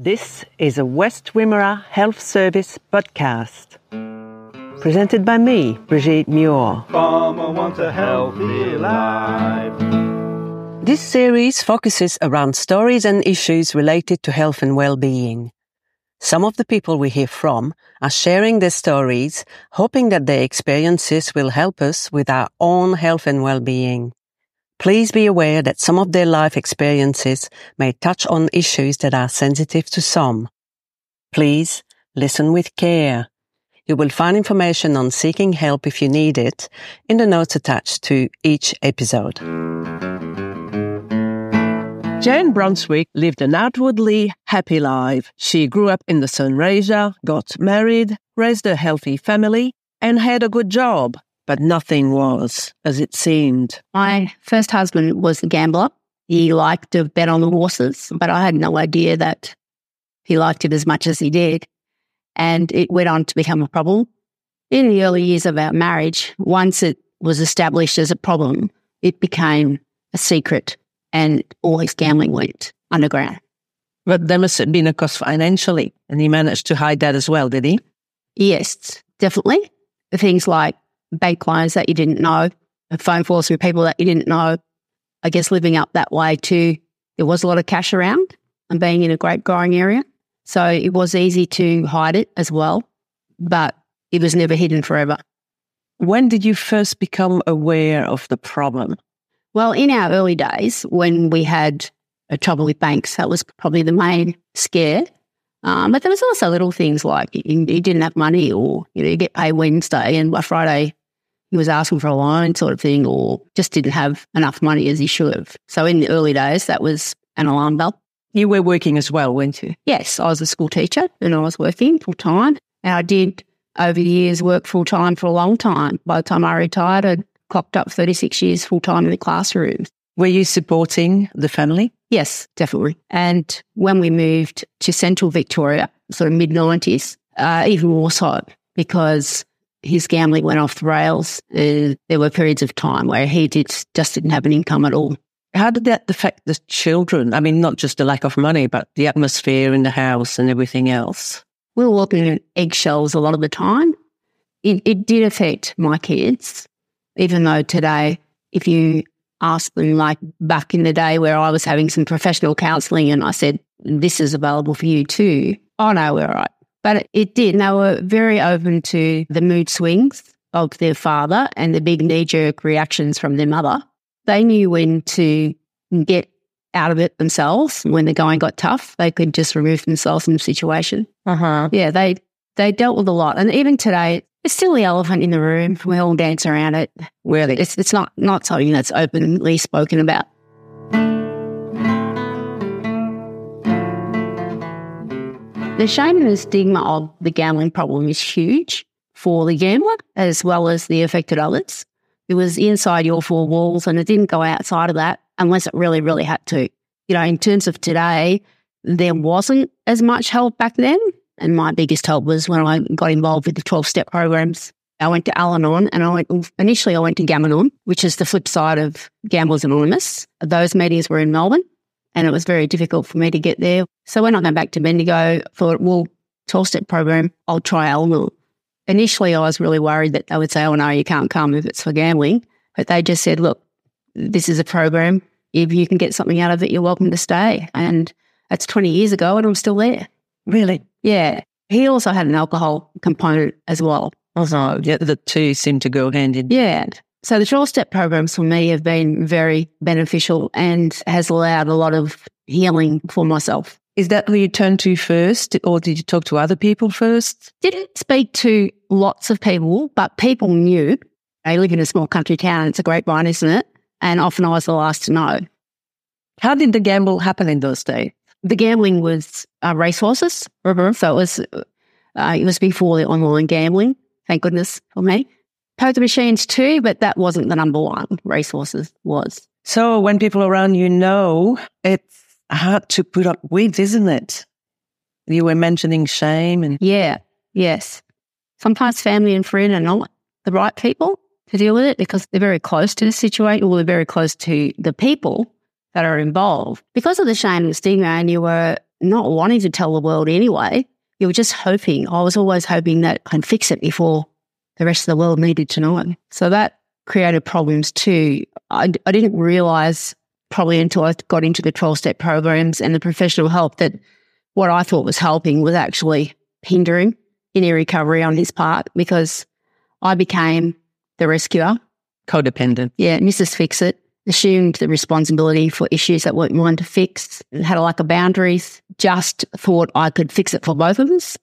This is a West Wimmera Health Service podcast. Presented by me, Brigitte Muir. Farmer wants a healthy life. This series focuses around stories and issues related to health and well-being. Some of the people we hear from are sharing their stories, hoping that their experiences will help us with our own health and well-being. Please be aware that some of their life experiences may touch on issues that are sensitive to some. Please listen with care. You will find information on seeking help if you need it in the notes attached to each episode. Jan Brunswick lived an outwardly happy life. She grew up in the Sunraysia, got married, raised a healthy family, and had a good job. But nothing was as it seemed. My first husband was a gambler. He liked to bet on the horses, but I had no idea that he liked it as much as he did. And it went on to become a problem. In the early years of our marriage, once it was established as a problem, it became a secret and all his gambling went underground. But there must have been a cost financially, and he managed to hide that as well, did he? Yes, definitely. Things like bank loans that you didn't know, phone calls with people that you didn't know. I guess living up that way too, there was a lot of cash around and being in a grape growing area. So it was easy to hide it as well, but it was never hidden forever. When did you first become aware of the problem? Well, in our early days, when we had a trouble with banks, that was probably the main scare. Um, but there was also little things like you, you, didn't have money, or you know, you get paid Wednesday, and by Friday he was asking for a loan, sort of thing, or just didn't have enough money as he should have. So in the early days, that was an alarm bell. You were working as well, weren't you? Yes, I was a school teacher, and I was working full time. And I did over the years work full time for a long time. By the time I retired, I'd clocked up 36 years full time in the classroom. Were you supporting the family? Yes, definitely. And when we moved to central Victoria, sort of mid 90s, uh, even more so because his gambling went off the rails. Uh, there were periods of time where he did, just didn't have an income at all. How did that affect the children? I mean, not just the lack of money, but the atmosphere in the house and everything else. We were walking in eggshells a lot of the time. It, it did affect my kids, even though today, if you ask them, like back in the day where I was having some professional counselling and I said, this is available for you too, oh no, we're all right. But it did. And they were very open to the mood swings of their father and the big knee jerk reactions from their mother. They knew when to get out of it themselves. When the going got tough, they could just remove themselves from the situation. Uh-huh. Yeah, they they dealt with a lot. And even today, it's still the elephant in the room. We all dance around it. Really, it's it's not not something that's openly spoken about. The shame and the stigma of the gambling problem is huge for the gambler as well as the affected others. It was inside your four walls and it didn't go outside of that unless it really, really had to. You know, in terms of today, there wasn't as much help back then. And my biggest help was when I got involved with the 12 step programs. I went to Al-Anon and I went, initially I went to Gam-Anon, which is the flip side of Gamblers Anonymous. Those meetings were in Melbourne and it was very difficult for me to get there. So when I came back to Bendigo, I thought, well, 12 step program, I'll try Al Initially, I was really worried that they would say, oh, no, you can't come if it's for gambling. But they just said, look, this is a program. If you can get something out of it, you're welcome to stay. And that's 20 years ago, and I'm still there. Really? Yeah. He also had an alcohol component as well. Oh, also, yeah, the two seem to go hand in. Yeah. So the 12 step programs for me have been very beneficial and has allowed a lot of healing for myself. Is that who you turned to first, or did you talk to other people first? Didn't speak to lots of people, but people knew. I live in a small country town. It's a grapevine, isn't it? And often I was the last to know. How did the gamble happen in those days? The gambling was uh, racehorses. So it was, uh, it was before the online gambling. Thank goodness for me poker machines too, but that wasn't the number one. resources was. So when people around you know, it's hard to put up with, isn't it? You were mentioning shame and yeah, yes. Sometimes family and friend are not the right people to deal with it because they're very close to the situation or they're very close to the people that are involved. Because of the shame and stigma, and you were not wanting to tell the world anyway. You were just hoping. I was always hoping that I'd fix it before the rest of the world needed to know it. So that created problems too. I, I didn't realize probably until I got into the 12 step programs and the professional help that what I thought was helping was actually hindering any recovery on his part because I became the rescuer. Codependent. Yeah, Mrs. Fix It assumed the responsibility for issues that weren't mine to fix, had a lack of boundaries, just thought I could fix it for both of us,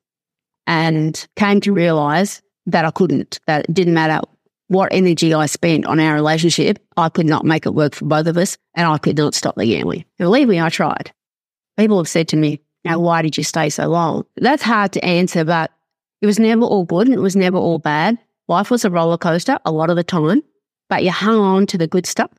and came to realize that I couldn't, that it didn't matter what energy I spent on our relationship, I could not make it work for both of us, and I could not stop the gambling. Believe me, I tried. People have said to me, now, why did you stay so long? That's hard to answer, but it was never all good and it was never all bad. Life was a roller coaster a lot of the time, but you hung on to the good stuff.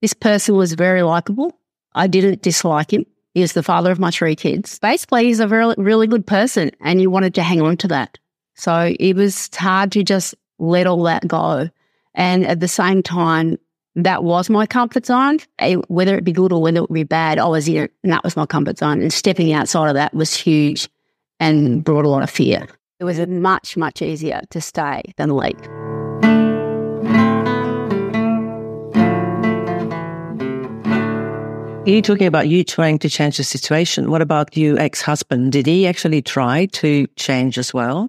This person was very likable. I didn't dislike him. He was the father of my three kids. Basically, he's a very, really good person, and you wanted to hang on to that. So it was hard to just let all that go. And at the same time, that was my comfort zone. Whether it be good or whether it be bad, I was in it, and that was my comfort zone. And stepping outside of that was huge and brought a lot of fear. It was much, much easier to stay than leave. You're talking about you trying to change the situation. What about you, ex-husband? Did he actually try to change as well?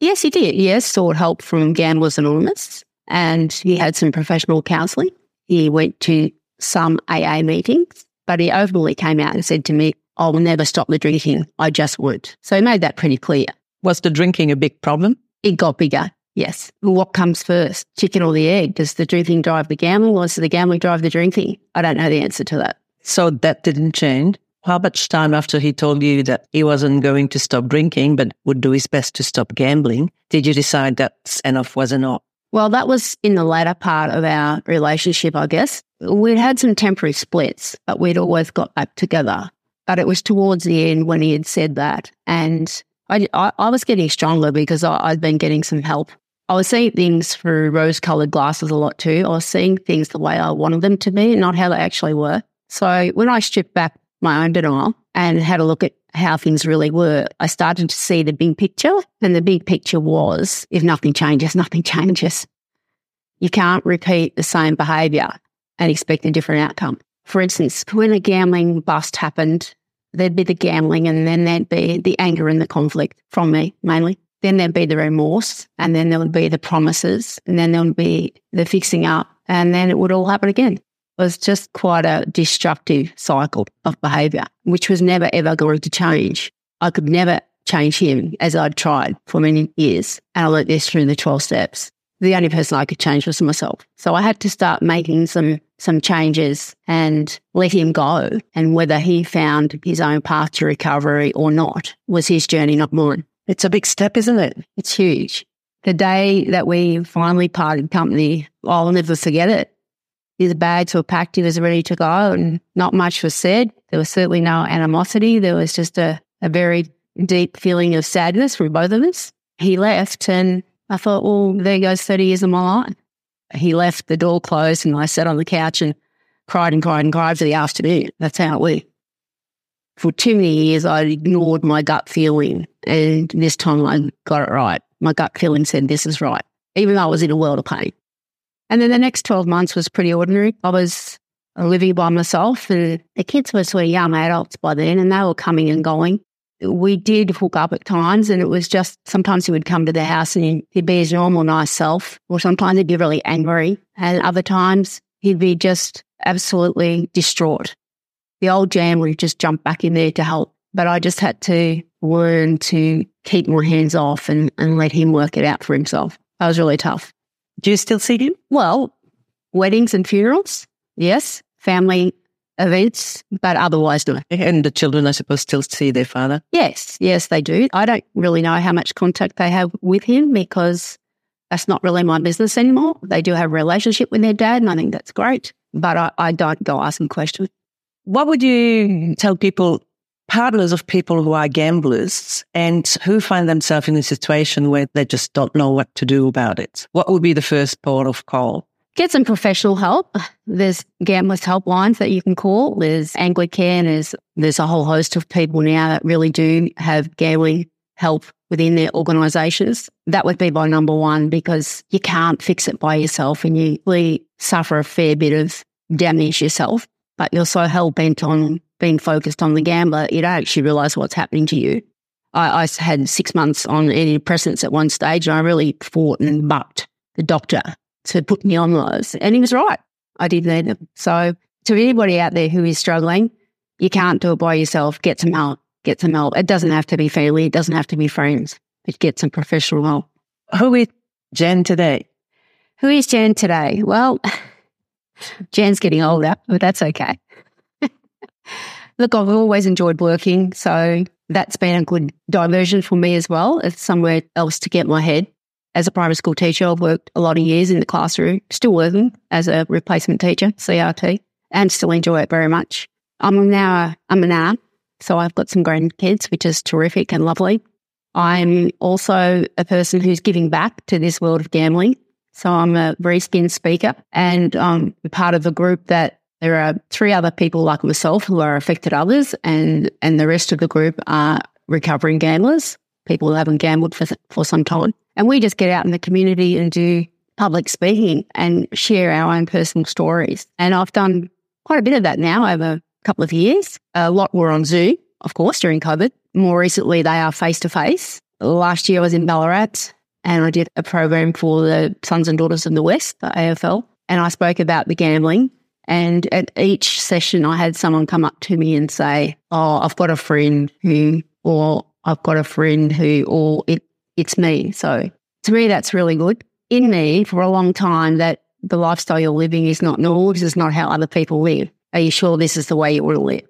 Yes, he did. Yes, sought help from Gamblers Anonymous and he had some professional counselling. He went to some AA meetings, but he openly came out and said to me, I will never stop the drinking. I just won't. So he made that pretty clear. Was the drinking a big problem? It got bigger. Yes. What comes first, chicken or the egg? Does the drinking drive the gambling or does the gambling drive the drinking? I don't know the answer to that. So that didn't change. How much time after he told you that he wasn't going to stop drinking, but would do his best to stop gambling, did you decide that enough was enough? Well, that was in the latter part of our relationship, I guess. We'd had some temporary splits, but we'd always got back together. But it was towards the end when he had said that. And I, I, I was getting stronger because I, I'd been getting some help. I was seeing things through rose colored glasses a lot too. I was seeing things the way I wanted them to be, not how they actually were. So when I stripped back my own denial and had a look at how things really were, I started to see the big picture. And the big picture was if nothing changes, nothing changes. You can't repeat the same behavior and expect a different outcome. For instance, when a gambling bust happened, there'd be the gambling and then there'd be the anger and the conflict from me mainly. Then there'd be the remorse and then there would be the promises and then there would be the fixing up and then it would all happen again was just quite a destructive cycle of behaviour, which was never ever going to change. I could never change him as I'd tried for many years. And I learnt this through the 12 steps. The only person I could change was myself. So I had to start making some some changes and let him go. And whether he found his own path to recovery or not was his journey, not mine. It's a big step, isn't it? It's huge. The day that we finally parted company, I'll never forget it his bags were packed. He was ready to go, and not much was said. There was certainly no animosity. There was just a, a very deep feeling of sadness for both of us. He left, and I thought, well, there goes 30 years of my life. He left, the door closed, and I sat on the couch and cried and cried and cried for the afternoon. That's how it went. For too many years, I ignored my gut feeling, and this time I got it right. My gut feeling said this is right, even though I was in a world of pain. And then the next 12 months was pretty ordinary. I was living by myself and the kids were sort of young adults by then and they were coming and going. We did hook up at times and it was just sometimes he would come to the house and he'd be his normal nice self or sometimes he'd be really angry and other times he'd be just absolutely distraught. The old Jan would just jump back in there to help. But I just had to learn to keep my hands off and, and let him work it out for himself. That was really tough. Do you still see him? Well, weddings and funerals, yes. Family events, but otherwise no. And the children, I suppose, still see their father? Yes, yes, they do. I don't really know how much contact they have with him because that's not really my business anymore. They do have a relationship with their dad, and I think that's great, but I, I don't go asking questions. What would you tell people partners of people who are gamblers and who find themselves in a situation where they just don't know what to do about it. What would be the first port of call? Get some professional help. There's gamblers helplines that you can call. There's Anglican. There's there's a whole host of people now that really do have gambling help within their organisations. That would be my number one because you can't fix it by yourself, and you really suffer a fair bit of damage yourself. But you're so hell bent on being focused on the gambler, you don't actually realise what's happening to you. I, I had six months on antidepressants at one stage, and I really fought and bucked the doctor to put me on those. And he was right. I did need them. So to anybody out there who is struggling, you can't do it by yourself. Get some help. Get some help. It doesn't have to be family. It doesn't have to be friends. But get some professional help. Who is Jan today? Who is Jan today? Well, Jan's getting older, but that's okay. Look, I've always enjoyed working. So that's been a good diversion for me as well. It's somewhere else to get my head. As a primary school teacher, I've worked a lot of years in the classroom, still working as a replacement teacher, CRT, and still enjoy it very much. I'm now a, I'm an aunt, so I've got some grandkids, which is terrific and lovely. I'm also a person who's giving back to this world of gambling. So I'm a Respin speaker and I'm part of a group that there are three other people like myself who are affected others and, and the rest of the group are recovering gamblers, people who haven't gambled for, for some time. And we just get out in the community and do public speaking and share our own personal stories. And I've done quite a bit of that now over a couple of years. A lot were on Zoom, of course, during COVID. More recently, they are face to face. Last year, I was in Ballarat and I did a program for the Sons and Daughters of the West, the AFL. And I spoke about the gambling. And at each session, I had someone come up to me and say, Oh, I've got a friend who, or I've got a friend who, or it, it's me. So to me, that's really good. In me, for a long time, that the lifestyle you're living is not normal. This is not how other people live. Are you sure this is the way you want to live?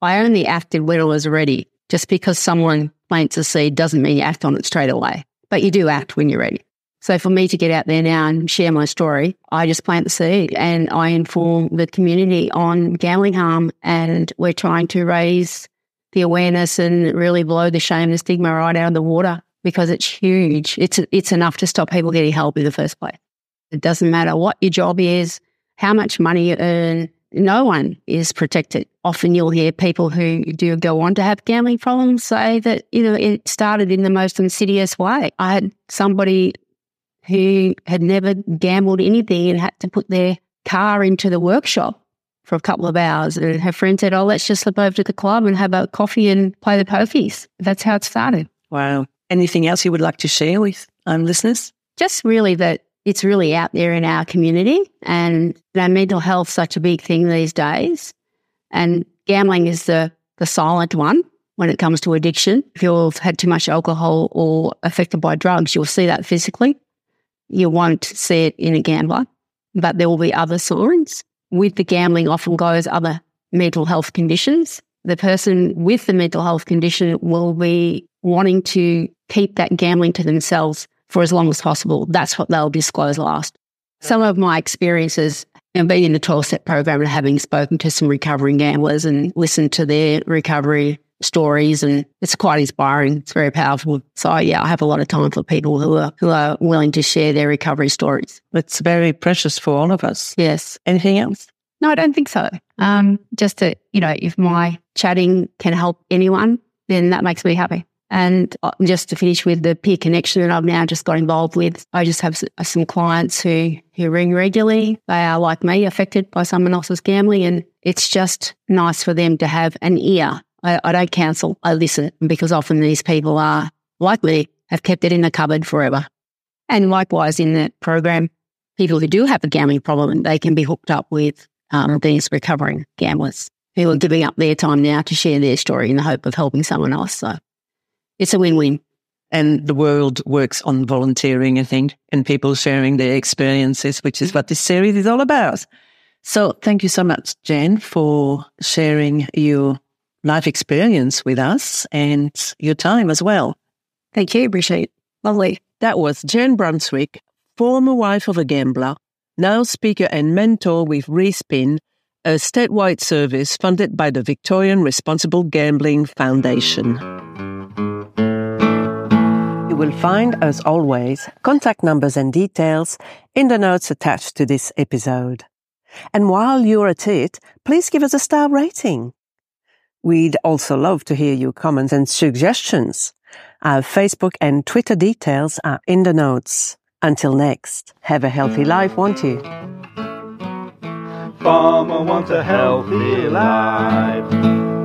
I only acted when I was ready. Just because someone plants a seed doesn't mean you act on it straight away but you do act when you're ready. So for me to get out there now and share my story, I just plant the seed and I inform the community on gambling harm and we're trying to raise the awareness and really blow the shame and stigma right out of the water because it's huge. It's it's enough to stop people getting help in the first place. It doesn't matter what your job is, how much money you earn, no one is protected. Often you'll hear people who do go on to have gambling problems say that, you know, it started in the most insidious way. I had somebody who had never gambled anything and had to put their car into the workshop for a couple of hours. And her friend said, Oh, let's just slip over to the club and have a coffee and play the pokies. That's how it started. Wow. Anything else you would like to share with um, listeners? Just really that it's really out there in our community and you know, mental health such a big thing these days. And gambling is the, the silent one when it comes to addiction. If you've had too much alcohol or affected by drugs, you'll see that physically. You won't see it in a gambler, but there will be other signs. With the gambling often goes other mental health conditions. The person with the mental health condition will be wanting to keep that gambling to themselves for as long as possible. That's what they'll disclose last. Some of my experiences and being in the 12 step program and having spoken to some recovering gamblers and listened to their recovery stories and it's quite inspiring. It's very powerful. So yeah, I have a lot of time for people who are who are willing to share their recovery stories. It's very precious for all of us. Yes. Anything else? No, I don't think so. Um, just to, you know, if my chatting can help anyone, then that makes me happy. And uh, just to finish with the peer connection that I've now just got involved with, I just have uh, some clients who, who ring regularly. They are like me, affected by someone else's gambling. And it's just nice for them to have an ear. I, I don't counsel, I listen because often these people are like me, have kept it in the cupboard forever. And likewise in that program, people who do have a gambling problem, they can be hooked up with um, these recovering gamblers who are giving up their time now to share their story in the hope of helping someone else. So it's a win-win. And the world works on volunteering, I think, and people sharing their experiences, which is what this series is all about. So thank you so much, Jan, for sharing your life experience with us and your time as well. Thank you. Appreciate. Lovely. That was Jan Brunswick, former wife of a gambler, now speaker and mentor with Respin, a statewide service funded by the Victorian Responsible Gambling Foundation. You will find, as always, contact numbers and details in the notes attached to this episode. And while you're at it, please give us a star rating. We'd also love to hear your comments and suggestions. Our Facebook and Twitter details are in the notes. Until next, have a healthy life, won't you? Farmer wants a healthy life.